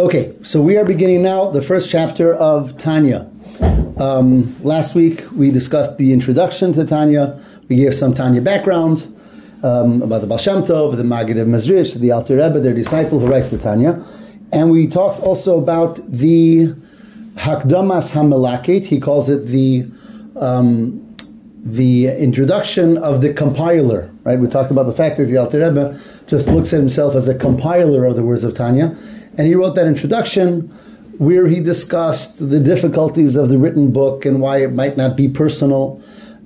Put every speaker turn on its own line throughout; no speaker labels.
Okay, so we are beginning now the first chapter of Tanya. Um, last week we discussed the introduction to Tanya. We gave some Tanya background um, about the Baal Shem Tov, the Maggid of Mezrish, the Alter Rebbe, their disciple who writes the Tanya. And we talked also about the Hakdamas Hamalaket. He calls it the um, the introduction of the compiler. Right? We talked about the fact that the Alter Rebbe just looks at himself as a compiler of the words of Tanya, and he wrote that introduction where he discussed the difficulties of the written book and why it might not be personal,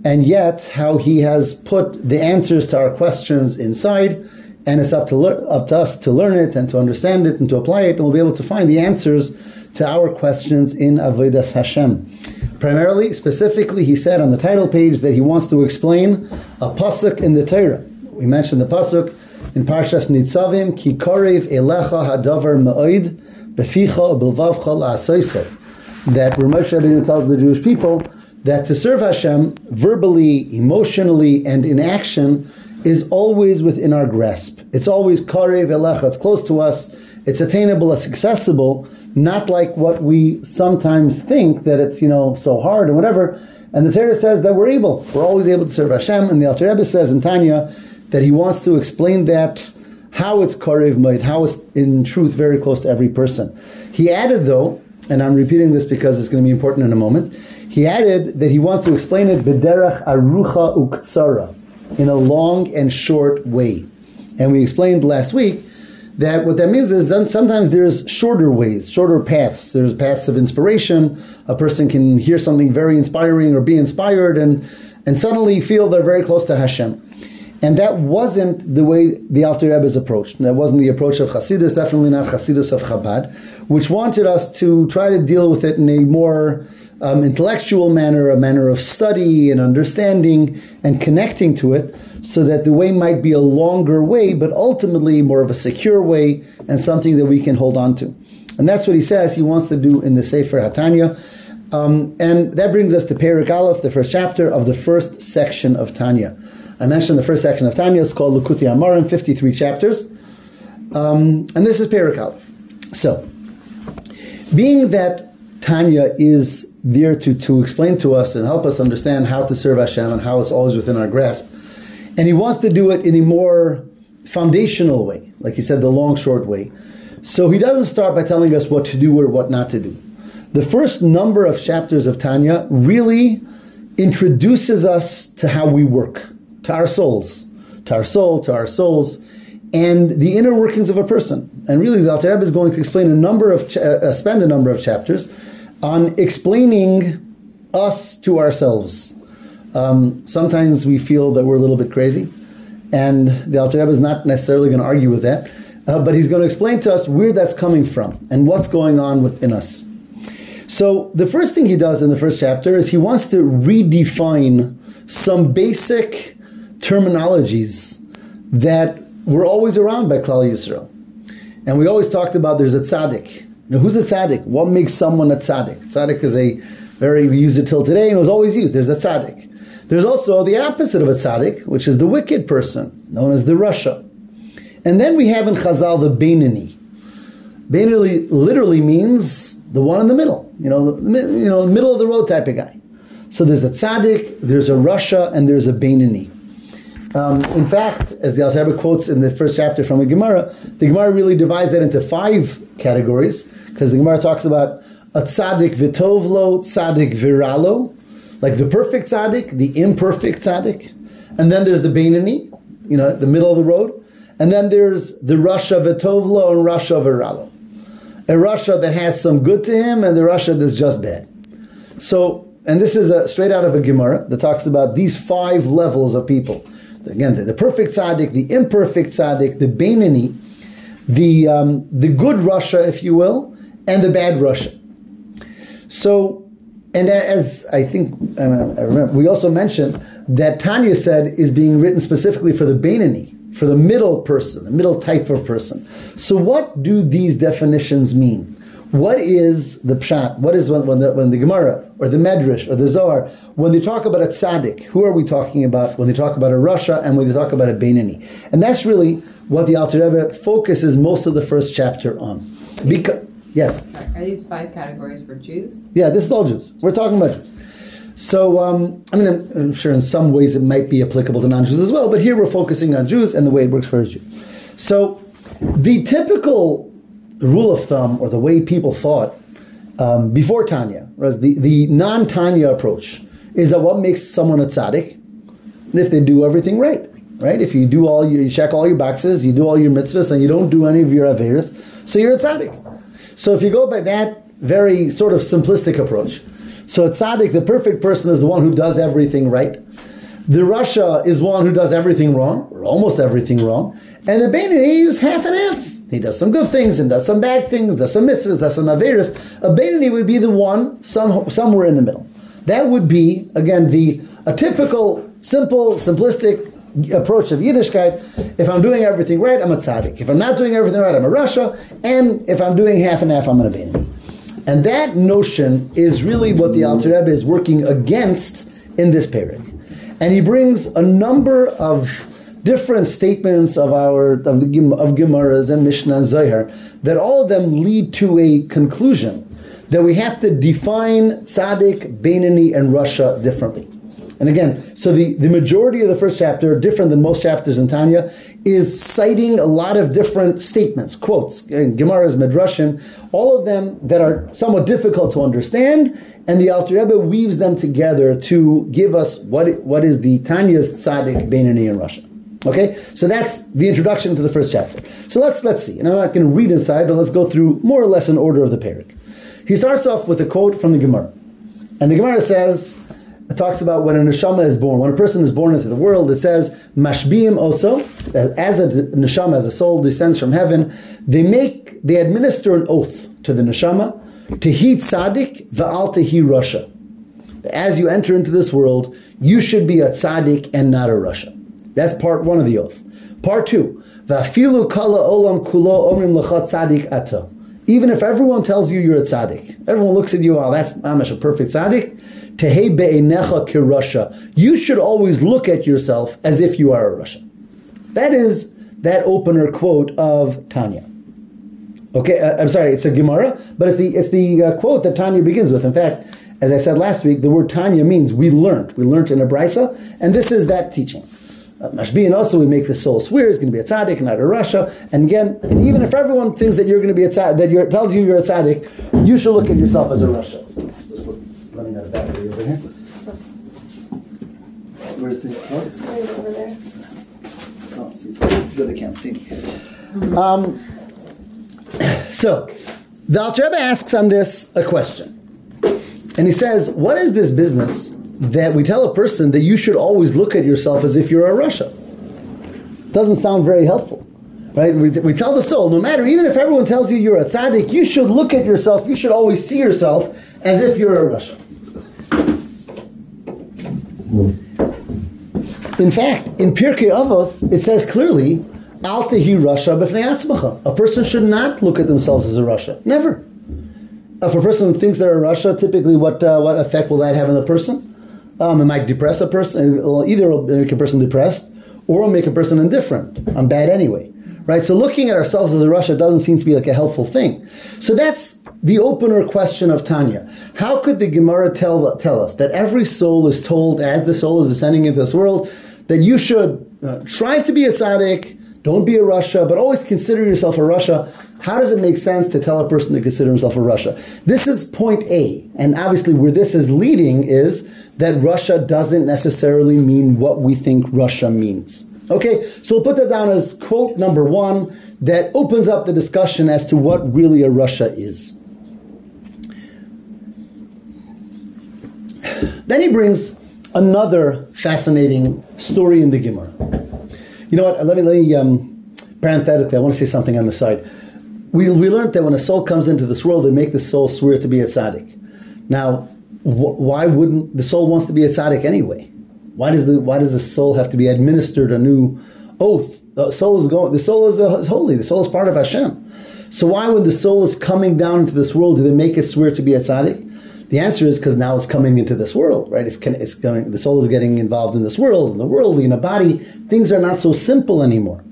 and yet how he has put the answers to our questions inside, and it's up to le- up to us to learn it and to understand it and to apply it, and we'll be able to find the answers to our questions in Avodas Hashem. Primarily, specifically, he said on the title page that he wants to explain a pasuk in the Torah. We mentioned the pasuk in Parshas Nitzavim, Ki korev elecha hadavar ma'oid beficha bilvavcha la'asoisev. That where Moshe Rabbeinu tells the Jewish people that to serve Hashem verbally, emotionally, and in action is always within our grasp. It's always karev elecha. It's close to us. It's attainable. It's accessible. Not like what we sometimes think that it's you know so hard or whatever. And the Torah says that we're able. We're always able to serve Hashem. And the Alter Rebbe says in Tanya that he wants to explain that how it's karev might, how it's in truth very close to every person. He added though, and I'm repeating this because it's going to be important in a moment. He added that he wants to explain it bederach arucha uktsara, in a long and short way. And we explained last week that what that means is that sometimes there's shorter ways, shorter paths. There's paths of inspiration. A person can hear something very inspiring or be inspired and, and suddenly feel they're very close to Hashem. And that wasn't the way the Alter is approached. That wasn't the approach of Hasidus, definitely not Hasidus of Chabad, which wanted us to try to deal with it in a more um, intellectual manner, a manner of study and understanding and connecting to it, so that the way might be a longer way, but ultimately more of a secure way and something that we can hold on to. And that's what he says he wants to do in the Sefer Hatanya. Um, and that brings us to Perik Aleph, the first chapter of the first section of Tanya. I mentioned the first section of Tanya is called Likutei Amarim, 53 chapters. Um, and this is Perik Aleph. So, being that Tanya is there to, to explain to us and help us understand how to serve Hashem and how it's always within our grasp, and he wants to do it in a more foundational way, like he said, the long, short way. So he doesn't start by telling us what to do or what not to do. The first number of chapters of Tanya really introduces us to how we work to our souls, to our soul, to our souls, and the inner workings of a person. And really, the Alter Rebbe is going to explain a number of, ch- uh, spend a number of chapters on explaining us to ourselves. Um, sometimes we feel that we're a little bit crazy, and the Alter Rebbe is not necessarily going to argue with that, uh, but he's going to explain to us where that's coming from and what's going on within us. So the first thing he does in the first chapter is he wants to redefine some basic terminologies that were always around by Klal Yisrael. And we always talked about there's a tzaddik. Now, who's a tzaddik? What makes someone a tzaddik? Tzaddik is a very, we use it till today and it was always used. There's a tzaddik. There's also the opposite of a tzaddik, which is the wicked person, known as the rasha. And then we have in Chazal the Beinani. Beinani literally means the one in the middle, you know, the, you know, middle of the road type of guy. So there's a tzaddik, there's a rasha, and there's a Beinani. Um, in fact, as the Alter Rebbe quotes in the first chapter from the Gemara, the Gemara really divides that into five categories because the Gemara talks about a tzaddik vitovlo, tzaddik viralo, like the perfect tzaddik, the imperfect tzaddik, and then there's the Beinani, you know, the middle of the road, and then there's the rasha vitovlo and rasha viralo, a rasha that has some good to him and the rasha that's just bad. So, and this is a, straight out of a Gemara that talks about these five levels of people again, the, the perfect tzaddik, the imperfect tzaddik, the Beinani, the, um, the good Rasha, if you will, and the bad Rasha. So, and as I think, I, mean, I remember, we also mentioned that Tanya said is being written specifically for the Beinani, for the middle person, the middle type of person. So, what do these definitions mean? What is the pshat? What is when, when, the, when the Gemara or the Medrash or the Zohar, when they talk about a tzaddik, who are we talking about when they talk about a rasha and when they talk about a Beinani? And that's really what the Alter Rebbe focuses most of the first chapter on. Because, Yes.
Are these five categories for Jews?
Yeah, this is all Jews. We're talking about Jews. So, um, I mean, I'm, I'm sure in some ways it might be applicable to non Jews as well, but here we're focusing on Jews and the way it works for a Jew. So, the typical rule of thumb or the way people thought um, before Tanya was the, the non Tanya approach is that what makes someone a tzaddik if they do everything right, right? If you do all your, you check all your boxes, you do all your mitzvahs, and you don't do any of your averas, so you're a tzaddik. So if you go by that very sort of simplistic approach, so a tzaddik, the perfect person, is the one who does everything right. The Rasha is one who does everything wrong, or almost everything wrong, and the Beinoni is half and half. He does some good things and does some bad things, does some mitzvahs, does some averas. A Beinoni would be the one some, somewhere in the middle. That would be, again, the a typical, simple, simplistic approach of Yiddishkeit. If I'm doing everything right, I'm a tzaddik. If I'm not doing everything right, I'm a Rasha. And if I'm doing half and half, I'm an Beinoni. And that notion is really what the Alter Rebbe is working against in this period. And he brings a number of different statements of our of the of Gemaras and Mishnah and Zohar that all of them lead to a conclusion that we have to define tzaddik, Beinoni, and Rasha differently. And again, so the, the majority of the first chapter, different than most chapters in Tanya, is citing a lot of different statements, quotes, in Gemara's, Midrashim, all of them that are somewhat difficult to understand, and the Alter Rebbe weaves them together to give us what, what is the Tanya's tzaddik, Beinoni, and Rasha. Okay, so that's the introduction to the first chapter. So let's let's see, and I'm not going to read inside, but let's go through more or less in order of the period. He starts off with a quote from the Gemara, and the Gemara says, it talks about when a neshama is born. When a person is born into the world, it says mashbiim also, as a neshama, as a soul descends from heaven, they make they administer an oath to the neshama, tehi tzaddik va'al tehi rasha. As you enter into this world, you should be a tzaddik and not a rasha. That's part one of the oath. Part two, va'filu kala olam kulo omrim lechat tzaddik ata. Even if everyone tells you you're a tzaddik, everyone looks at you, oh, that's mamash a perfect tzaddik. Be'enecha. You should always look at yourself as if you are a Rasha. That is that opener quote of Tanya. Okay, uh, I'm sorry, it's a Gemara, but it's the it's the uh, quote that Tanya begins with. In fact, as I said last week, the word Tanya means we learned. We learned in a brisa, and this is that teaching. And also we make the soul swear is going to be a tzaddik, not a rasha. And again, and even if everyone thinks that you're going to be a tzaddik, that you're, tells you you're a tzaddik, you should look at yourself as a rasha. Just look, running out of battery over here. Where's the plug?
Right over there.
Oh, see, it's good they can't see me. Um, so, the Alter Rebbe asks on this a question. And he says, What is this business that we tell a person that you should always look at yourself as if you're a Rasha? Doesn't sound very helpful. Right? We, we tell the soul, no matter, even if everyone tells you you're a tzaddik, you should look at yourself, you should always see yourself as if you're a Rasha. In fact, in Pirkei Avos, it says clearly, Al tehi Rasha b'fnei. A person should not look at themselves as a Rasha. Never. If a person thinks they're a Rasha, typically what, uh, what effect will that have on the person? Um, it might depress a person. Either make a person depressed or it'll make a person indifferent. I'm bad anyway. Right? So looking at ourselves as a Rasha doesn't seem to be like a helpful thing. So that's the opener question of Tanya. How could the Gemara tell, tell us that every soul is told as the soul is descending into this world that you should uh, strive to be a tzaddik, don't be a Rasha, but always consider yourself a Rasha. How does it make sense to tell a person to consider himself a Rasha? This is point A, and obviously where this is leading is that Rasha doesn't necessarily mean what we think Rasha means. Okay, so we'll put that down as quote number one that opens up the discussion as to what really a Rasha is. Then he brings another fascinating story in the Gemara. You know what? Let me, let me um, parenthetically, I want to say something on the side. We, we learned that when a soul comes into this world, they make the soul swear to be a tzaddik. Now, wh- why wouldn't the soul wants to be a tzaddik anyway? Why does the why does the soul have to be administered a new oath? The soul is going. The soul is, uh, is holy. The soul is part of Hashem. So why, when the soul is coming down into this world, do they make it swear to be a tzaddik? The answer is because now it's coming into this world, right? It's, it's going. The soul is getting involved in this world, in the world, in a body. Things are not so simple anymore.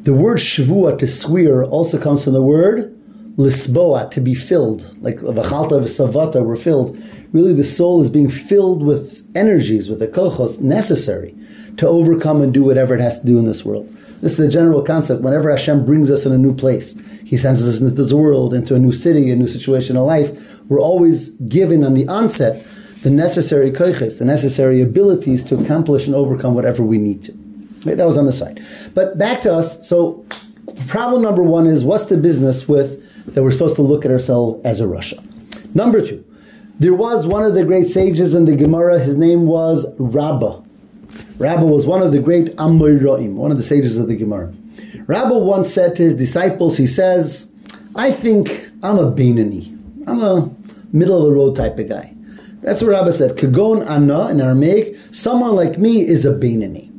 The word shavua to swear also comes from the word lisboa, to be filled, like v'chalta v'savata were filled. Really, the soul is being filled with energies, with the kochos necessary to overcome and do whatever it has to do in this world. This is a general concept. Whenever Hashem brings us in a new place, He sends us into this world, into a new city, a new situation of life. We're always given on the onset the necessary koiches, the necessary abilities to accomplish and overcome whatever we need to. Right, that was on the side. But back to us. So, problem number one is what's the business with that we're supposed to look at ourselves as a Rasha? Number two, there was one of the great sages in the Gemara. His name was Rabbah. Rabbah was one of the great Amoraim, one of the sages of the Gemara. Rabbah once said to his disciples, he says, I think I'm a Bainani. I'm a middle of the road type of guy. That's what Rabbah said. Kagon Anna in Aramaic, someone like me is a Bainani.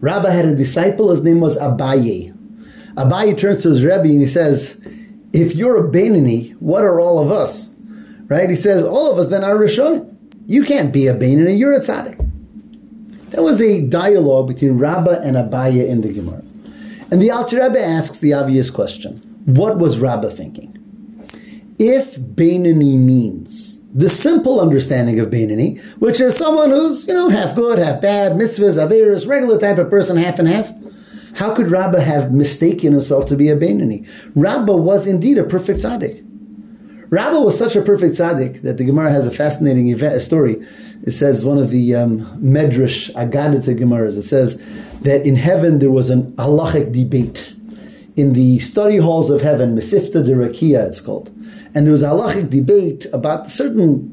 Rabbah had a disciple, his name was Abaye. Abaye turns to his Rebbe and he says, If you're a Bainani, what are all of us? Right? He says, All of us then are Rishon. You can't be a Bainani, you're a tzaddik. That was a dialogue between Rabbah and Abaye in the Gemara. And the Alter Rebbe asks the obvious question What was Rabbah thinking? If Bainani means the simple understanding of Bainani, which is someone who's, you know, half good, half bad, mitzvahs, averis, regular type of person, half and half, how could Rabbah have mistaken himself to be a Bainani? Rabbah was indeed a perfect tzaddik. Rabbah was such a perfect tzaddik that the Gemara has a fascinating event, a story. It says one of the um, Medrash Agadita Gemaras. It says that in heaven there was an halachic debate in the study halls of heaven, Mesifta de Rakia, it's called, and there was a halachic debate about certain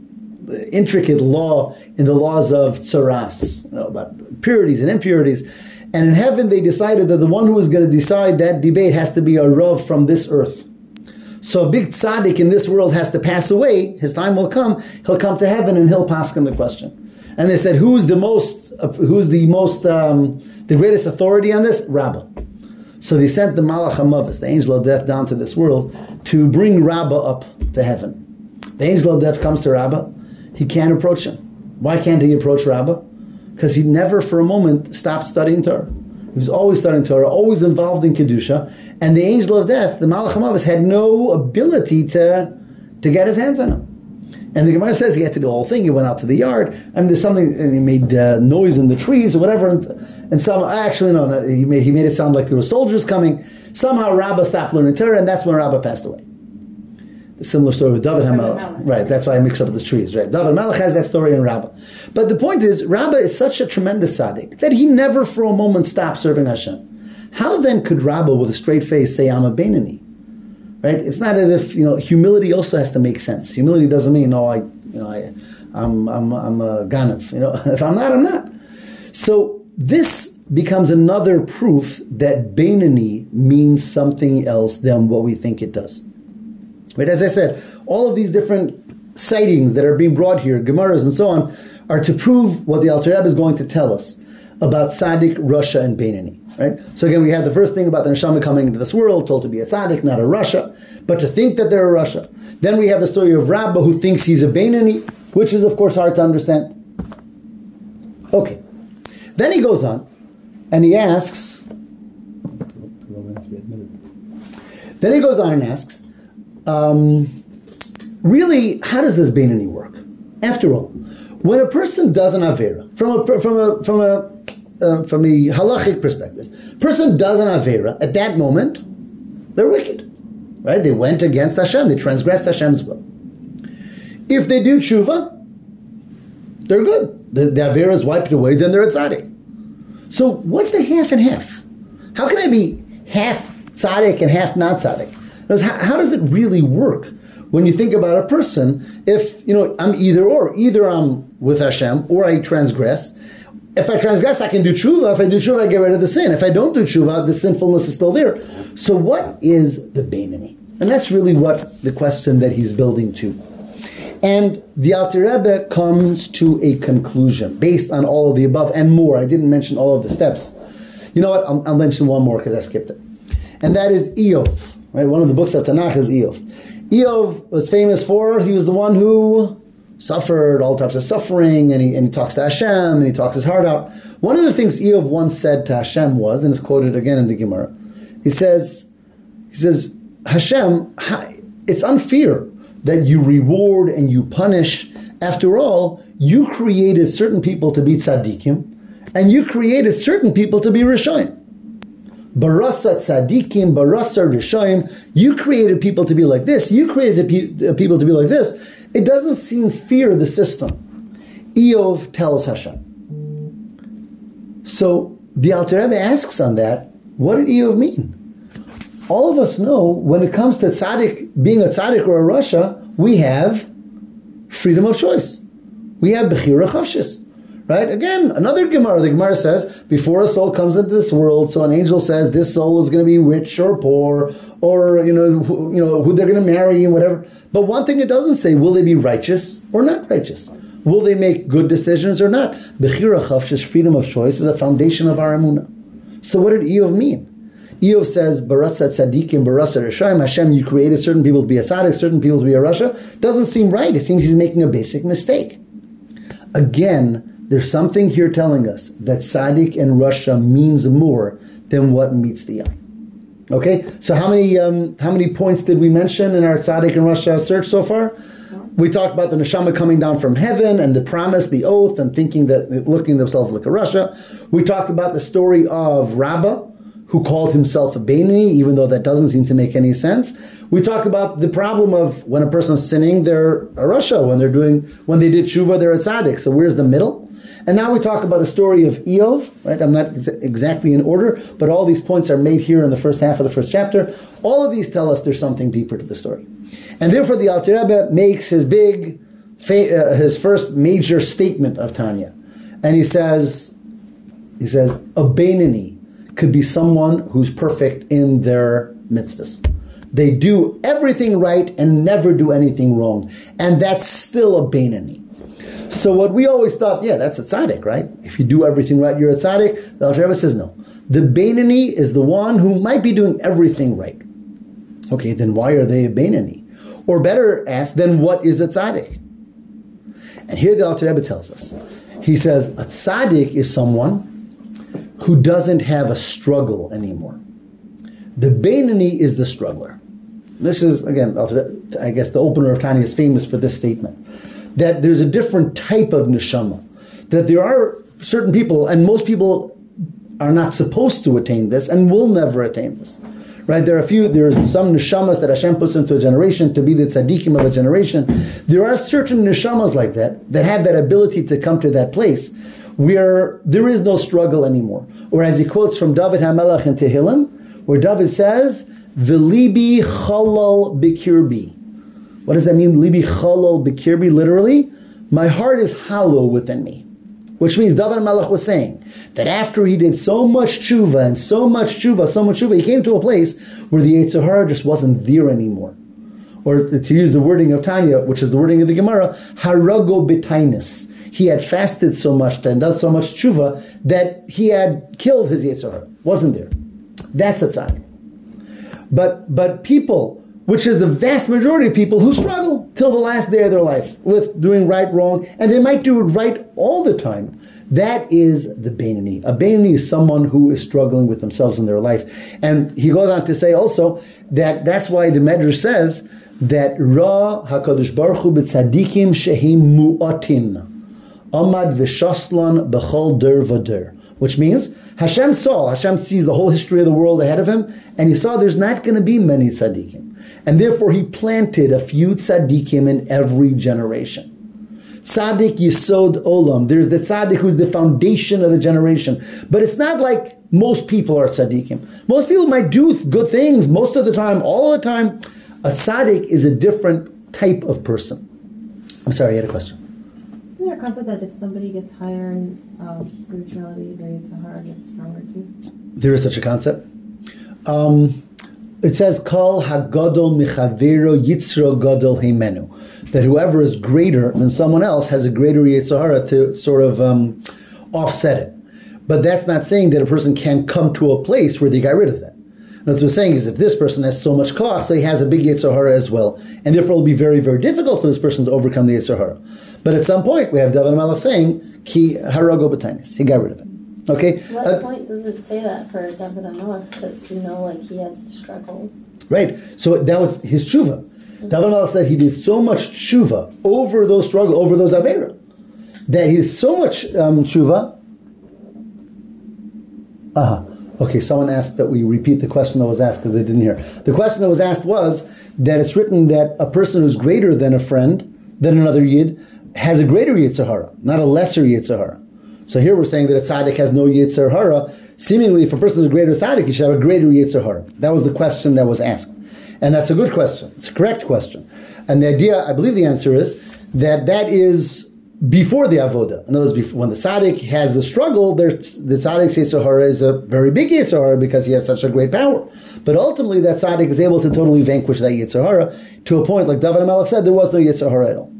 intricate law in the laws of tsaras, you know, about purities and impurities. And in heaven, they decided that the one who was going to decide that debate has to be a rav from this earth. So a big tzaddik in this world has to pass away. His time will come. He'll come to heaven and he'll pass him the question. And they said, "Who's the most? Who's the most? Um, the greatest authority on this? Rabbah." So they sent the Malach Hamavis, the angel of death, down to this world to bring Rabbah up to heaven. The angel of death comes to Rabbah. He can't approach him. Why can't he approach Rabbah? Because he never for a moment stopped studying Torah. He was always studying Torah, always involved in Kedusha. And the angel of death, the Malach Hamavis, had no ability to, to get his hands on him. And the Gemara says he had to do the whole thing. He went out to the yard. I mean, there's something, and he made uh, noise in the trees or whatever. And, and some, actually, no, no he, made, he made it sound like there were soldiers coming. Somehow Rabbah stopped learning Torah, and that's when Rabbah passed away. Similar story with David HaMelech. Right, that's why I mix up the trees. Right, David HaMelech has that story in Rabbah. But the point is, Rabbah is such a tremendous tzaddik that he never for a moment stopped serving Hashem. How then could Rabbah, with a straight face, say, I'm a Bainani? Right? It's not as if, you know, humility also has to make sense. Humility doesn't mean, oh, I, you know, I, I'm, I'm, I'm a Ganav. You know, if I'm not, I'm not. So this becomes another proof that Bainani means something else than what we think it does. Right? As I said, all of these different sightings that are being brought here, Gemaras and so on, are to prove what the Alter Rebbe is going to tell us about Tzaddik, Rasha, and Bainani. Right? So again, we have the first thing about the neshama coming into this world, told to be a tzaddik, not a Rasha, but to think that they're a Rasha. Then we have the story of Rabbah who thinks he's a Bainani, which is of course hard to understand. Okay. Then he goes on, and he asks. Then he goes on and asks, um, really, how does this Bainani work? After all, when a person does an avera from a from a from a uh, from a halachic perspective, person does an avera at that moment, they're wicked, right? They went against Hashem, they transgressed Hashem's will. If they do tshuva, they're good. The, the avera is wiped away, then they're a tzaddik. So what's the half and half? How can I be half tzaddik and half not tzaddik? How, how does it really work? when you think about a person, if you know I'm either or, either I'm with Hashem or I transgress. If I transgress, I can do tshuva. If I do tshuva, I get rid of the sin. If I don't do tshuva, the sinfulness is still there. So, what is the Bainani? And that's really what the question that he's building to. And the Alter Rebbe comes to a conclusion based on all of the above and more. I didn't mention all of the steps. You know what? I'll, I'll mention one more because I skipped it. And that is Iyov. Right? One of the books of Tanakh is Iyov. Iyov was famous for, he was the one who suffered all types of suffering, and he, and he talks to Hashem, and he talks his heart out. One of the things Iyov once said to Hashem was, and is quoted again in the Gemara, he says, he says, Hashem, it's unfair that you reward and you punish. After all, you created certain people to be tzaddikim, and you created certain people to be rishoyim. Barasa tzaddikim, barasa rishayim. You created people to be like this. You created people to be like this. It doesn't seem fear the system. Iyov tells Hashem. So the Alter Rebbe asks on that, what did Iyov mean? All of us know when it comes to tzaddik, being a tzaddik or a rasha, we have freedom of choice. We have bechira chavshis. Right? Again, another Gemara. The Gemara says, before a soul comes into this world, so an angel says this soul is going to be rich or poor, or you know, who, you know who they're going to marry and whatever. But one thing it doesn't say, will they be righteous or not righteous? Will they make good decisions or not? Bechira chavshis, freedom of choice, is a foundation of our emunah. So what did Iyov mean? Iyov says, Barasat Tzadikim, Barasat Rishayim, Hashem, you created certain people to be a tzaddik, certain people to be a rasha. Doesn't seem right. It seems he's making a basic mistake. Again, there's something here telling us that tzaddik and Rasha means more than what meets the eye. Okay, so how many um, how many points did we mention in our tzaddik and Rasha search so far? We talked about the neshama coming down from heaven and the promise, the oath, and thinking that looking themselves like a Rasha. We talked about the story of Rabbah, who called himself a Bainani, even though that doesn't seem to make any sense. We talked about the problem of when a person's sinning, they're a Rasha. When they're doing, when they did tshuva, they're a tzaddik. So where's the middle? And now we talk about the story of Iyov, right? I'm not exactly in order, but all these points are made here in the first half of the first chapter. All of these tell us there's something deeper to the story. And therefore the Alter Rebbe makes his big, uh, his first major statement of Tanya. And he says, he says, a Bainani could be someone who's perfect in their mitzvahs. They do everything right and never do anything wrong. And that's still a Bainani. So what we always thought, yeah, that's a tzaddik, right? If you do everything right, you're a tzaddik. The Alter Rebbe says no. The Bainani is the one who might be doing everything right. Okay, then why are they a Bainani? Or better ask, then what is a tzaddik? And here the Alter Rebbe tells us. He says a tzaddik is someone who doesn't have a struggle anymore. The Bainani is the struggler. This is, again, I guess the opener of Tanya is famous for this statement that there's a different type of neshama. That there are certain people, and most people are not supposed to attain this and will never attain this. Right? There are a few, there are some neshamas that Hashem puts into a generation to be the tzaddikim of a generation. There are certain neshamas like that that have that ability to come to that place where there is no struggle anymore. Or as he quotes from David HaMelech in Tehillim, where David says, V'libi chalal bikirbi. What does that mean? Libi chalol bikirbi, literally, my heart is hollow within me. Which means David Melech was saying that after he did so much tshuva and so much tshuva, so much tshuva, he came to a place where the Yetzer Hara just wasn't there anymore. Or to use the wording of Tanya, which is the wording of the Gemara, harago bitainis. He had fasted so much and done so much tshuva that he had killed his Yetzer Hara. Wasn't there. That's a tzad. But, but people which is the vast majority of people who struggle till the last day of their life with doing right, wrong, and they might do it right all the time. That is the Bainani. A Bainani is someone who is struggling with themselves in their life. And he goes on to say also that that's why the Medrash says that Ra HaKadosh Baruch Hu b'tzadikim shehim mu'atin amad v'shaslan b'chol der v'der which means Hashem saw, Hashem sees the whole history of the world ahead of him, and he saw there's not going to be many tzaddikim. And therefore, he planted a few tzaddikim in every generation. Tzaddik Yisod Olam. There's the tzaddik who's the foundation of the generation. But it's not like most people are tzaddikim. Most people might do good things most of the time, all the time. A tzaddik is a different type of person. I'm sorry, you had a question.
Isn't there a concept that if somebody gets higher in uh, spirituality, their Yetzer Hara gets stronger too?
There is such a concept. Um, it says kol hagadol michavero yitzro gadol himenu that whoever is greater than someone else has a greater yitzhara to sort of um, offset it. But that's not saying that a person can't come to a place where they got rid of that. What we're saying is if this person has so much koach, so he has a big yitzhara as well, and therefore it will be very, very difficult for this person to overcome the yitzhara. But at some point, we have David Malach saying, ki harago b'tainis, he got rid of it. Okay.
What uh, point does it say that for David Amelech? Because you know like he had struggles.
Right? So that was his tshuva. David Melech said he did so much tshuva over those struggle, over those avera, that he did so much um, tshuva. Uh-huh. Okay, someone asked that we repeat the question that was asked because they didn't hear. The question that was asked was that it's written that a person who's greater than a friend, than another yid, has a greater Yetzer Hara, not a lesser Yetzer Hara. So here we're saying that a tzaddik has no Yetzer Hara. Seemingly, if a person is a greater tzaddik, he should have a greater Yetzer Hara. That was the question that was asked. And that's a good question. It's a correct question. And the idea, I believe the answer is that that is before the avoda. In other words, before, when the tzaddik has the struggle, the tzaddik's Yetzer Hara is a very big Yetzer Hara because he has such a great power. But ultimately, that tzaddik is able to totally vanquish that Yetzer Hara to a point, like David Melech said, there was no Yetzer Hara at all.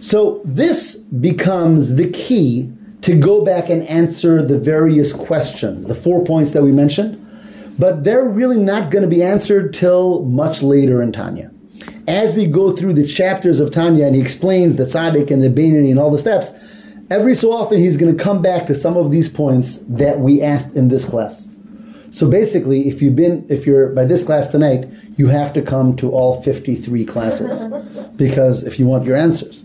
So this becomes the key to go back and answer the various questions, the four points that we mentioned, but they're really not going to be answered till much later in Tanya. As we go through the chapters of Tanya and he explains the tzaddik and the Beinoni and all the steps, every so often he's going to come back to some of these points that we asked in this class. So basically, if you've been, if you're by this class tonight, you have to come to all 53 classes because if you want your answers.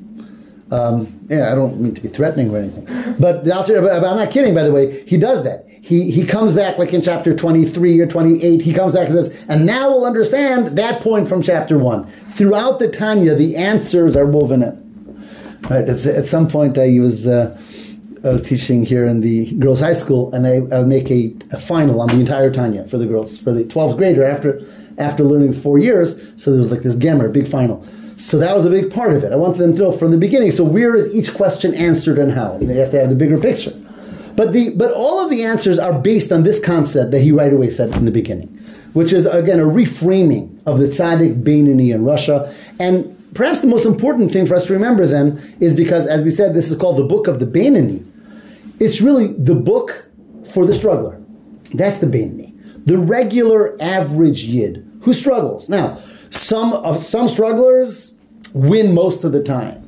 Um, yeah, I don't mean to be threatening or anything, but I'm not kidding. By the way, he does that. He he comes back like in chapter 23 or 28. He comes back and says, and now we'll understand that point from chapter one. Throughout the Tanya, the answers are woven in. Right. It's, at some point, I was. Uh, I was teaching here in the girls' high school, and I, I would make a, a, final on the entire Tanya for the girls for the 12th grader after after learning four years. So there was like this gamma, big final. So that was a big part of it. I wanted them to know from the beginning. So where is each question answered and how? They have to have the bigger picture. But the but all of the answers are based on this concept that he right away said in the beginning, which is again a reframing of the tzaddik Beinoni in Rasha. And perhaps the most important thing for us to remember then is because, as we said, this is called the book of the Beinoni. It's really the book for the struggler. That's the Beinoni, the regular average yid who struggles. Now, some of some strugglers win most of the time.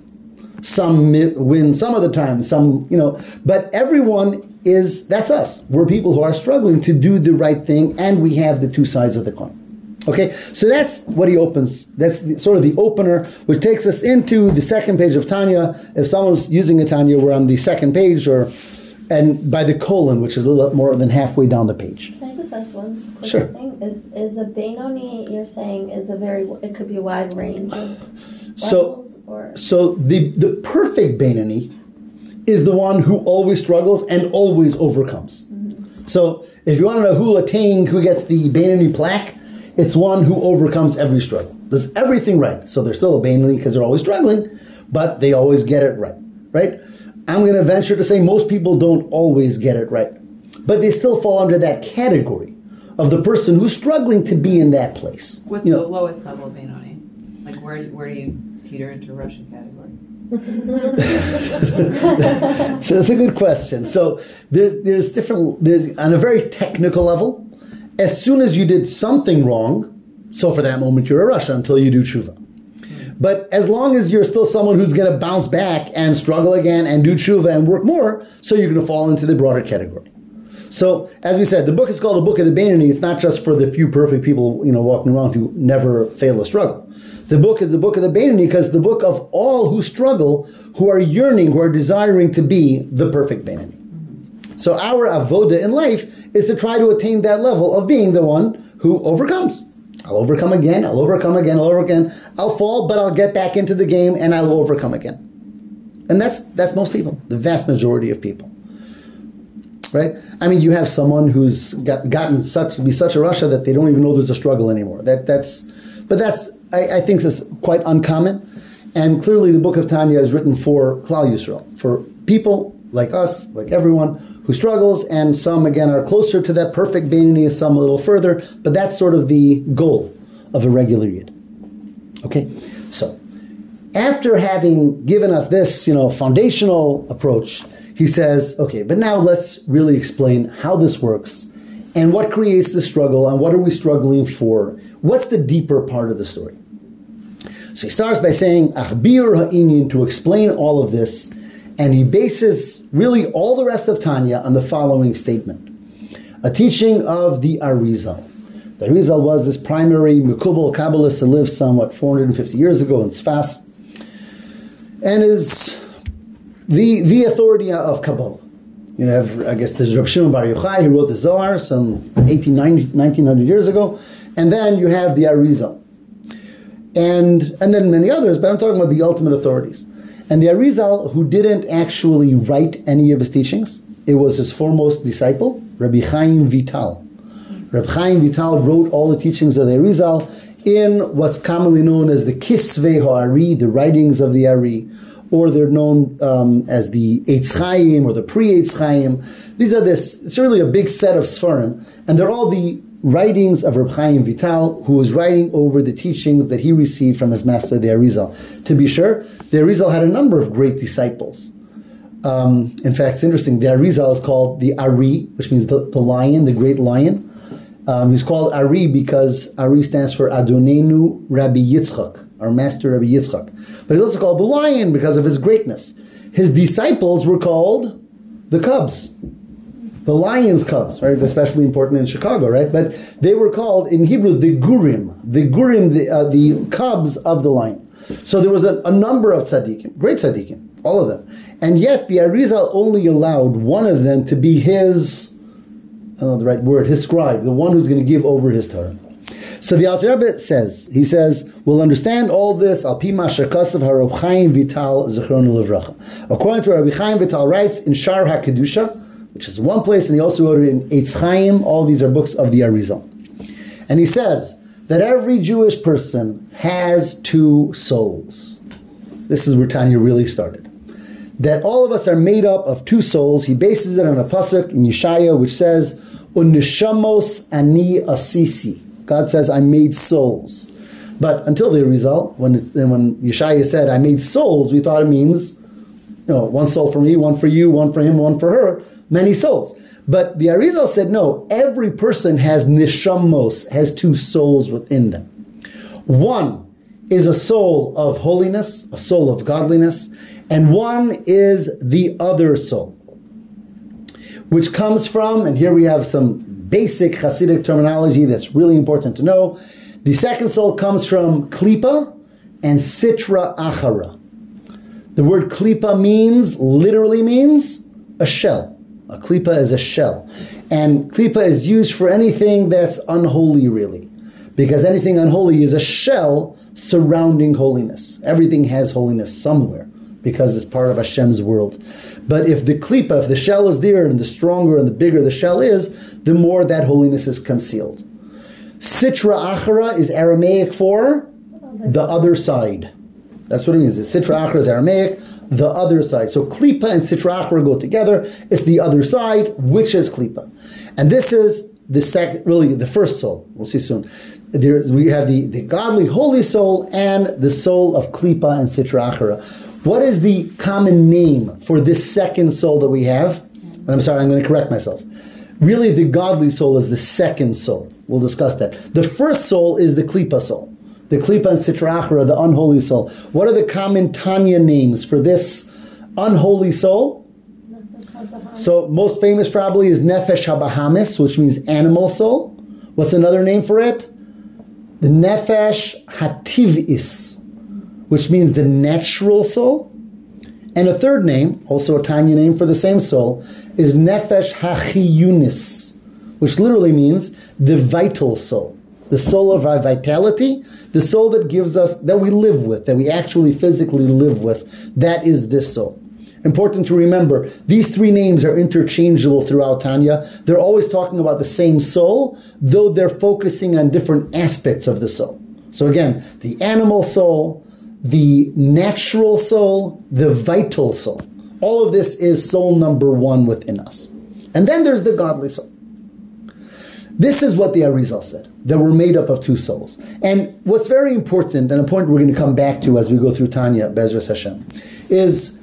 Some win some of the time. Some, you know, but everyone is that's us. We're people who are struggling to do the right thing, and we have the two sides of the coin. Okay, so that's what he opens. That's the, sort of the opener, which takes us into the second page of Tanya. If someone's using a Tanya, we're on the second page, or and by the colon, which is a little more than halfway down the page.
Can I just ask one quick
Sure.
thing? Is is a Benoni you're saying is a very it could be a wide range of
So-
or
So the the perfect Benoni is the one who always struggles and always overcomes. Mm-hmm. So if you want to know who attained, who gets the Benoni plaque, it's one who overcomes every struggle, does everything right. So they're still a Benoni because they're always struggling, but they always get it right. Right? I'm going to venture to say most people don't always get it right, but they still fall under that category of the person who's struggling to be in that place.
What's
You
the lowest level of Benoni? Like where where do you teeter into Russian category?
So that's a good question. So there's there's different there's on a very technical level. As soon as you did something wrong, so for that moment you're a Rasha until you do tshuva. But as long as you're still someone who's going to bounce back and struggle again and do tshuva and work more, so you're going to fall into the broader category. So, as we said, the book is called the Book of the Beinoni. It's not just for the few perfect people, you know, walking around who never fail a struggle. The book is the Book of the Beinoni because the book of all who struggle, who are yearning, who are desiring to be the perfect Beinoni. So our avoda in life is to try to attain that level of being the one who overcomes. I'll overcome again, I'll overcome again, I'll overcome again. I'll fall, but I'll get back into the game and I'll overcome again. And that's that's most people, the vast majority of people. Right? I mean, you have someone who's got, gotten such be such a Rasha that they don't even know there's a struggle anymore. That that's, but that's I, I think is quite uncommon. And clearly, the Book of Tanya is written for Klal Yisrael, for people like us, like everyone who struggles, and some again are closer to that perfect Beinoni, some a little further. But that's sort of the goal of a regular Yid. Okay, so after having given us this, you know, foundational approach, he says, okay, but now let's really explain how this works and what creates the struggle and what are we struggling for? What's the deeper part of the story? So he starts by saying, Achbir ha'inyin, to explain all of this, and he bases really all the rest of Tanya on the following statement. A teaching of the Arizal. The Arizal was this primary Mekubal Kabbalist that lived somewhat 450 years ago in Sfas, and is the the authority of Kabbalah. You know, have, I guess there's Rav Shimon Bar Yochai, who wrote the Zohar some 1890, 1900 years ago, and then you have the Arizal, and and then many others. But I'm talking about the ultimate authorities. And the Arizal, who didn't actually write any of his teachings, it was his foremost disciple, Rabbi Chaim Vital. Rabbi Chaim Vital wrote all the teachings of the Arizal in what's commonly known as the Kisvei Ha'ari, the writings of the Ari, or they're known um, as the Eitz Chaim or the Pri Eitz Chaim. These are this, it's really a big set of Sfarim, and they're all the writings of Reb Chaim Vital, who was writing over the teachings that he received from his master, the Arizal. To be sure, the Arizal had a number of great disciples. Um, in fact, it's interesting. The Arizal is called the Ari, which means the, the lion, the great lion. Um, he's called Ari because Ari stands for Adonenu Rabbi Yitzchak, our master Rabbi Yitzchak. But he's also called the lion because of his greatness. His disciples were called the cubs the lion's cubs, right? It's especially important in Chicago, right? But they were called in Hebrew the gurim, the gurim, the, uh, the cubs of the lion. So there was a, a, number of tzaddikim, great tzaddikim, all of them, and yet the Arizal only allowed one of them to be his, I don't know the right word, his scribe, the one who's going to give over his Torah. So the Alter Rebbe says, he says, we'll understand all this, al Vital. According to Rabbi Chaim Vital writes in Shar HaKedusha, which is one place, and he also wrote it in Eitz Chaim. All these are books of the Arizal. And he says that every Jewish person has two souls. This is where Tanya really started. That all of us are made up of two souls. He bases it on a pasuk in Yeshaya, which says, "Unishamos ani asisi." God says, "I made souls." But until the result, when when Yeshaya said, "I made souls," we thought it means, you know, one soul for me, one for you, one for him, one for her many souls. But the Arizal said, no, every person has nishamos, has two souls within them. One is a soul of holiness, a soul of godliness, and one is the other soul, which comes from, and here we have some basic Hasidic terminology that's really important to know. The second soul comes from klipa and sitra achara. The word klipa means, literally means, a shell. A klipa is a shell. And klipa is used for anything that's unholy, really. Because anything unholy is a shell surrounding holiness. Everything has holiness somewhere because it's part of Hashem's world. But if the klipa, if the shell is there, and the stronger and the bigger the shell is, the more that holiness is concealed. Sitra achara is Aramaic for the other side. That's what it means. The Sitra achara is Aramaic the other side. So klipa and sitrachra go together. It's the other side, which is klipa. And this is the second, really the first soul. We'll see soon. We have the, the godly, holy soul and the soul of klipa and sitrachra. What is the common name for this second soul that we have? And I'm sorry, I'm going to correct myself. Really, the godly soul is the second soul. We'll discuss that. The first soul is the klipa soul the Klipa and Achra, the unholy soul. What are the common Tanya names for this unholy soul? So most famous probably is Nefesh Habahamis, which means animal soul. What's another name for it? The Nefesh Hativis, which means the natural soul. And a third name, also a Tanya name for the same soul, is Nefesh Hachiyunis, which literally means the vital soul the soul of our vitality, the soul that gives us, that we live with, that we actually physically live with, that is this soul. Important to remember, these three names are interchangeable throughout Tanya. They're always talking about the same soul, though they're focusing on different aspects of the soul. So again, the animal soul, the natural soul, the vital soul. All of this is soul number one within us. And then there's the godly soul. This is what the Arizal said that we're made up of two souls. And what's very important, and a point we're going to come back to as we go through Tanya, Bezras Hashem, is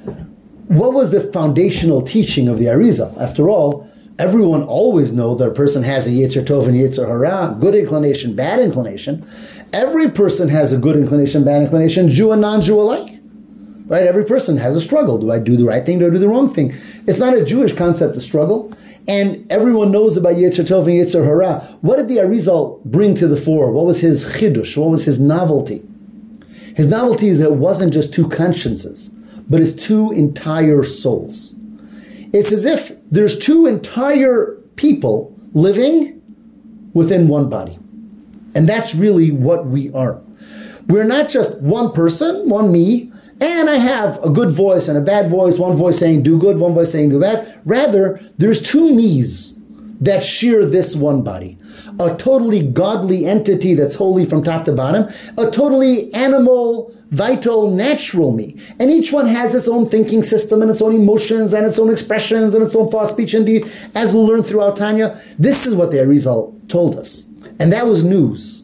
what was the foundational teaching of the Arizal? After all, everyone always knows that a person has a Yetzer Tov and Yetzer Hara, good inclination, bad inclination. Every person has a good inclination, bad inclination, Jew and non-Jew alike. Right? Every person has a struggle. Do I do the right thing? Do I do the wrong thing? It's not a Jewish concept to struggle. And everyone knows about Yetzer Tov and Yetzer Hara. What did the Arizal bring to the fore? What was his chidush? What was his novelty? His novelty is that it wasn't just two consciences, but it's two entire souls. It's as if there's two entire people living within one body. And that's really what we are. We're not just one person, one me, and I have a good voice and a bad voice, one voice saying do good, one voice saying do bad. Rather, there's two me's that share this one body. A totally godly entity that's holy from top to bottom, a totally animal, vital, natural me. And each one has its own thinking system and its own emotions and its own expressions and its own thought, speech, and deed. As we'll learn throughout Tanya, this is what the Arizal told us. And that was news.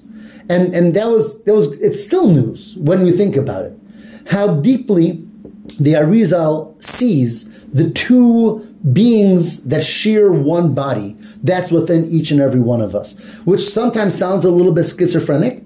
And, and that was, that was, it's still news when you think about it. How deeply the Arizal sees the two beings that share one body. That's within each and every one of us, which sometimes sounds a little bit schizophrenic,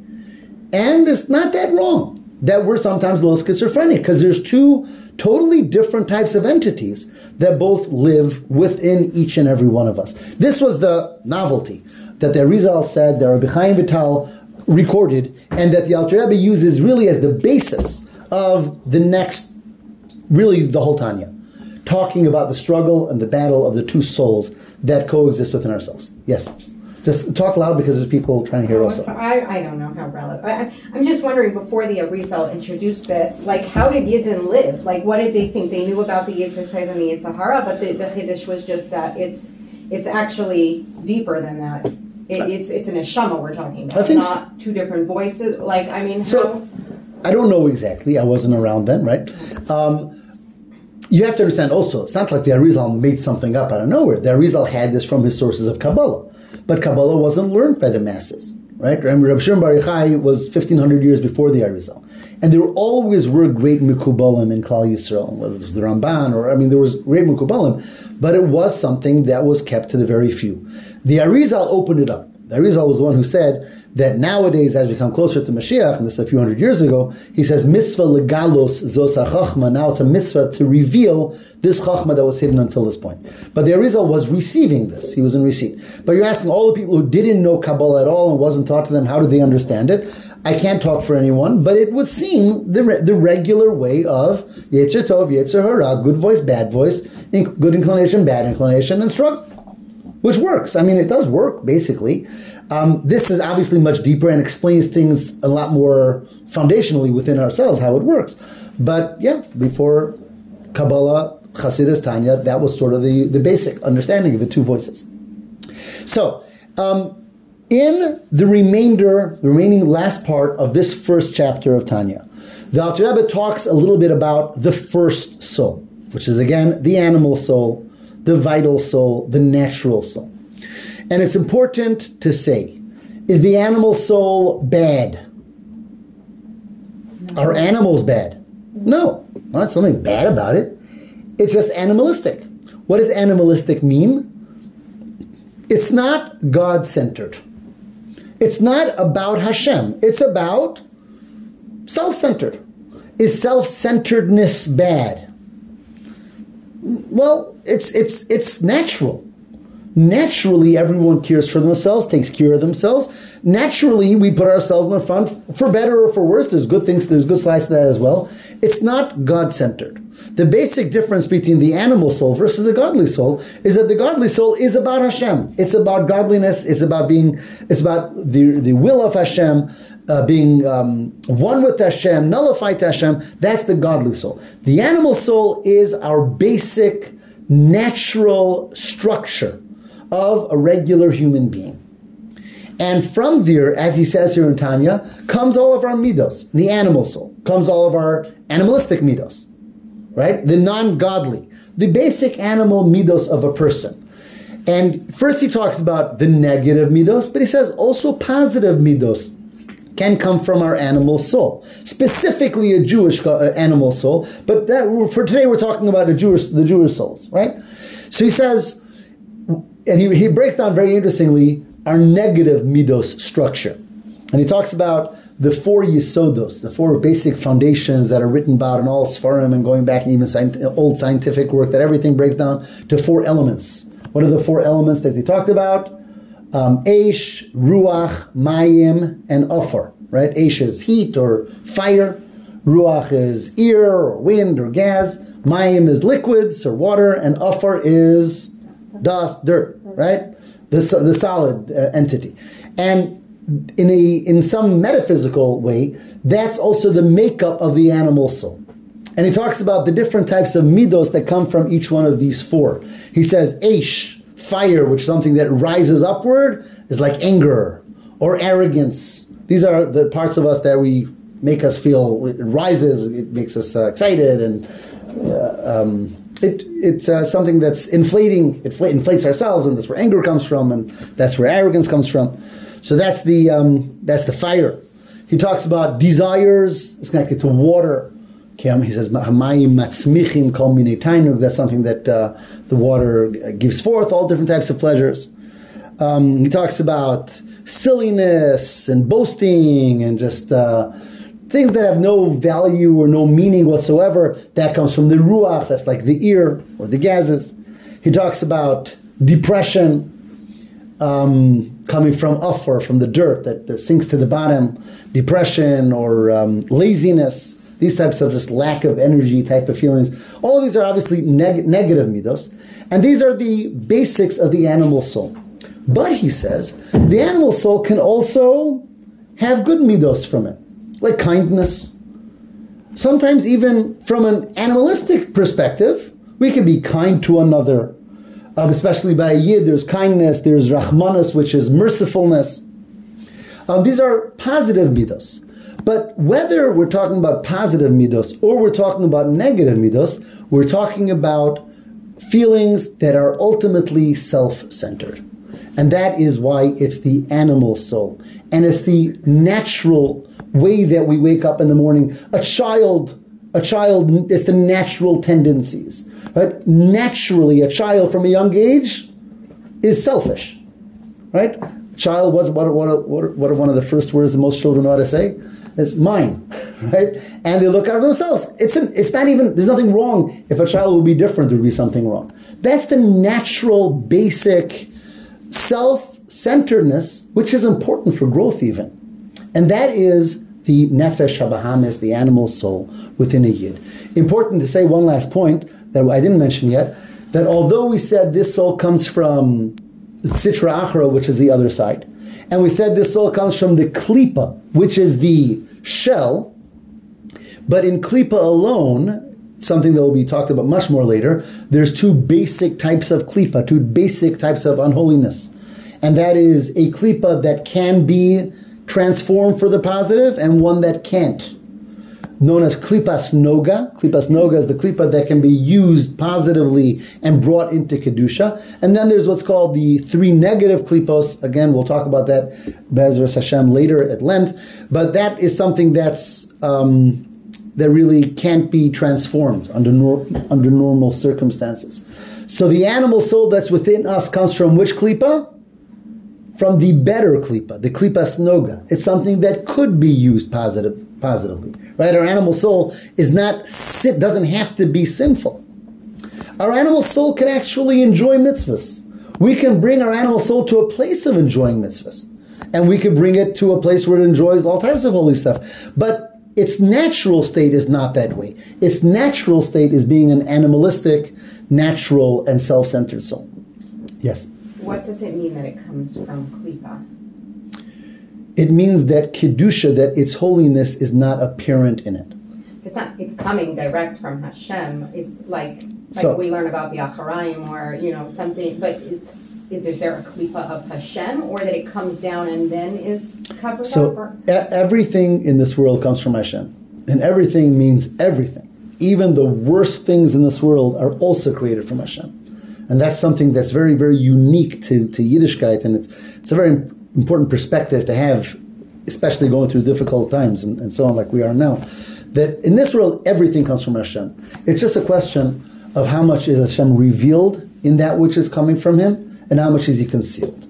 and it's not that wrong that we're sometimes a little schizophrenic because there's two totally different types of entities that both live within each and every one of us. This was the novelty that the Arizal said, that Rabbi Chaim Vital recorded, and that the Alter Rebbe uses really as the basis of the next, really the whole Tanya talking about the struggle and the battle of the two souls that coexist within ourselves. Yes. Just talk loud because there's people trying to hear also.
I, I don't know how relevant. I, I'm just wondering before the Arizal introduced this, like how did Yidden live? Like what did they think? They knew about the Tov and the Yetzer Hara, but the, the Chiddush was just that it's it's actually deeper than that. It, it's it's an neshama we're talking about,
I think so.
not two different voices. Like I mean,
So-
how?
I don't know exactly. I wasn't around then, right? Um, you have to understand also, it's not like the Arizal made something up out of nowhere. The Arizal had this from his sources of Kabbalah. But Kabbalah wasn't learned by the masses, right? Reb Shimon Bar Yochai was 1500 years before the Arizal. And there always were great Mikubalim in Klal Yisrael, whether it was the Ramban or, I mean, there was great Mikubalim, but it was something that was kept to the very few. The Arizal opened it up. The Arizal was the one who said that nowadays, as we come closer to Mashiach, and this is a few hundred years ago, he says, mitzvah legalos zos chachma. Now it's a mitzvah to reveal this chachma that was hidden until this point. But the Arizal was receiving this. He was in receipt. But you're asking all the people who didn't know Kabbalah at all and wasn't taught to them, how did they understand it? I can't talk for anyone, but it would seem the, re- the regular way of Yetzer Tov, Yetzer Hara, good voice, bad voice, in- good inclination, bad inclination, and struggle which works. I mean, it does work basically. Um, this is obviously much deeper and explains things a lot more foundationally within ourselves how it works. But yeah, before Kabbalah, Hasidus, Tanya, that was sort of the, the basic understanding of the two voices. So, um, in the remainder, the remaining last part of this first chapter of Tanya, the Alter Rebbe talks a little bit about the first soul, which is again the animal soul, the vital soul, the natural soul. And it's important to say, is the animal soul bad? Are animals bad? No, not something bad about it. It's just animalistic. What does animalistic mean? It's not God centered. It's not about Hashem. It's about self centered. Is self centeredness bad? Well, it's, it's, it's natural. Naturally, everyone cares for themselves, takes care of themselves. Naturally, we put ourselves in the front for better or for worse. There's good things, there's good sides to that as well. It's not God centered. The basic difference between the animal soul versus the godly soul is that the godly soul is about Hashem. It's about godliness. It's about being, it's about the, the will of Hashem, uh, being um, one with Hashem, nullified to Hashem. That's the godly soul. The animal soul is our basic natural structure of a regular human being. And from there, as he says here in Tanya, comes all of our midos, the animal soul, comes all of our animalistic midos, right? The non-godly, the basic animal midos of a person. And first he talks about the negative midos, but he says also positive midos can come from our animal soul, specifically a Jewish uh, animal soul. But that, for today, we're talking about the Jewish, the Jewish souls, right? So he says, and he, he breaks down very interestingly our negative midos structure. And he talks about the four yisodos, the four basic foundations that are written about in all Sfarim and going back even old scientific work, that everything breaks down to four elements What are the four elements that he talked about? Um, Eish, Ruach, Mayim, and Ophar. Right? Eish is heat or fire. Ruach is air or wind or gas. Mayim is liquids or water, and Ophar is dust, dirt. Right? The, the solid uh, entity. And in a in some metaphysical way, that's also the makeup of the animal soul. And he talks about the different types of midos that come from each one of these four. He says, Aish, fire, which is something that rises upward, is like anger or arrogance. These are the parts of us that we make us feel it rises, it makes us uh, excited, and uh, um, it, it's uh, something that's inflating, it infl- inflates ourselves, and that's where anger comes from, and that's where arrogance comes from. So that's the um, that's the fire. He talks about desires. It's connected to water. Kim, he says, "Hamayim matzmichim kol. That's something that uh, the water gives forth, all different types of pleasures. Um, he talks about silliness and boasting and just uh, things that have no value or no meaning whatsoever. That comes from the ruach. That's like the ear or the gases. He talks about depression um, coming from Ophar, from the dirt that, that sinks to the bottom, depression or um, laziness, these types of just lack of energy type of feelings. All of these are obviously neg- negative midos, and these are the basics of the animal soul. But he says the animal soul can also have good midos from it, like kindness. Sometimes, even from an animalistic perspective, we can be kind to another um, especially by yid, there's kindness, there's rahmanas, which is mercifulness. Um, these are positive midos. But whether we're talking about positive midos or we're talking about negative midos, we're talking about feelings that are ultimately self-centered. And that is why it's the animal soul. And it's the natural way that we wake up in the morning. A child, a child, it's the natural tendencies. Right? Naturally, a child from a young age is selfish. Right? Child, what, what, what, what, what are one of the first words that most children know how to say? It's mine, right? And they look out themselves. It's an, it's not even. There's nothing wrong if a child would be different. There would be something wrong. That's the natural, basic self-centeredness, which is important for growth, even, and that is the nefesh habahamis, the animal soul within a yid. Important to say one last point that I didn't mention yet. That although we said this soul comes from Sitra Achra, which is the other side, and we said this soul comes from the Klipa, which is the shell, but in Klipa alone, something that will be talked about much more later, there's two basic types of Klipa, two basic types of unholiness. And that is a Klipa that can be transformed for the positive and one that can't known as klipas noga. Klipas noga is the klipa that can be used positively and brought into kedusha. And then there's what's called the three negative klipos. Again, we'll talk about that Bezras Hashem later at length. But that is something that's um, that really can't be transformed under nor- under normal circumstances. So the animal soul that's within us comes from which klipa? From the better klipa, the klipas noga. It's something that could be used positive, positively. Right? Our animal soul is not sin, doesn't have to be sinful. Our animal soul can actually enjoy mitzvahs. We can bring our animal soul to a place of enjoying mitzvahs. And we can bring it to a place where it enjoys all types of holy stuff. But its natural state is not that way. Its natural state is being an animalistic, natural, and self-centered soul. Yes?
What does it mean that it comes from Klipa?
It means that Kedusha, that its holiness is not apparent in it.
It's not. It's coming direct from Hashem. It's like like
So-
we learn about the Acharayim or you know something. But it's is, is there a klipa of Hashem or that it comes down and then is covered up?
So e- everything in this world comes from Hashem. And everything means everything. Even the worst things in this world are also created from Hashem. And that's something that's very, very unique to, to Yiddishkeit. And it's, it's a very important perspective to have, especially going through difficult times and, and so on, like we are now. That in this world, everything comes from Hashem. It's just a question of how much is Hashem revealed in that which is coming from Him and how much is He concealed.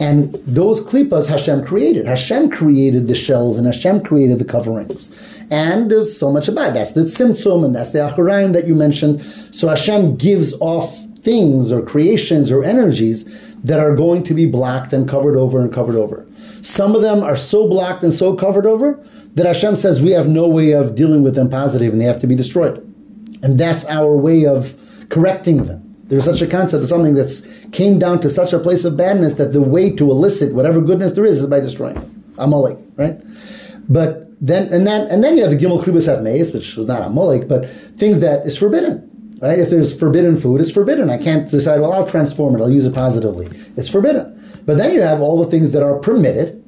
And those klipas Hashem created. Hashem created the shells and Hashem created the coverings. And there's so much about it. That's the tzimtzum and that's the acharayim that you mentioned. So Hashem gives off things or creations or energies that are going to be blocked and covered over and covered over. Some of them are so blocked and so covered over that Hashem says we have no way of dealing with them positively positive and they have to be destroyed. And that's our way of correcting them. There's such a concept of something that's came down to such a place of badness that the way to elicit whatever goodness there is is by destroying them. Amalek, right? But then and then and then you have the Gimel at Mace, which was not Amalek, but things that is forbidden. Right? If there's forbidden food, it's forbidden. I can't decide, well, I'll transform it, I'll use it positively. It's forbidden. But then you have all the things that are permitted,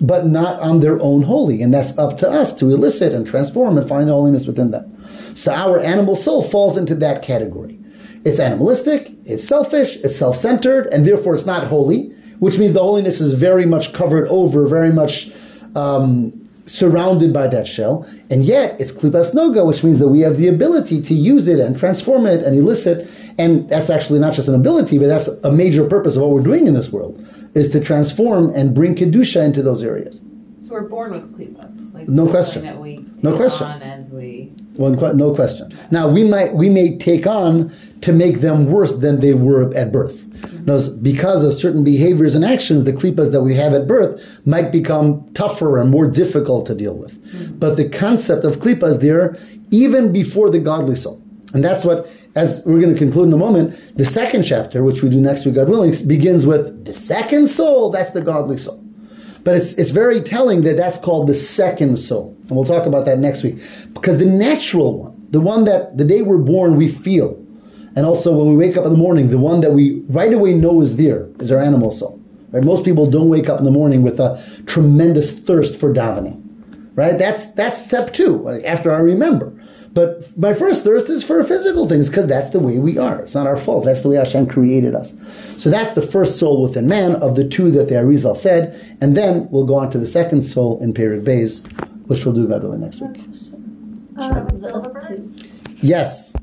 but not on their own holy. And that's up to us to elicit and transform and find the holiness within them. So our animal soul falls into that category. It's animalistic, it's selfish, it's self centered, and therefore it's not holy, which means the holiness is very much covered over, very much um, surrounded by that shell. And yet it's klipas noga, which means that we have the ability to use it and transform it and elicit. And that's actually not just an ability, but that's a major purpose of what we're doing in this world, is to transform and bring kedusha into those areas.
So we're born with klipas. Like
No question.
That we
No question.
on as we.
Que- no question. Now we might we may take on to make them worse than they were at birth. Mm-hmm. Notice, because of certain behaviors and actions, the klipas that we have at birth might become tougher and more difficult to deal with. Mm-hmm. But the concept of klipa is there even before the godly soul. And that's what, as we're going to conclude in a moment, the second chapter, which we do next week, God willing, begins with the second soul, that's the godly soul. But it's, it's very telling that that's called the second soul. And we'll talk about that next week. Because the natural one, the one that the day we're born we feel, and also when we wake up in the morning, the one that we right away know is there is our animal soul. Right? Most people don't wake up in the morning with a tremendous thirst for davening. Right? That's that's step two, after I remember. But my first thirst is for physical things because that's the way we are. It's not our fault. That's the way Hashem created us. So that's the first soul within man of the two that the Arizal said. And then we'll go on to the second soul in Perek Beis, which we'll do God willing next week.
Uh, the two.
Yes.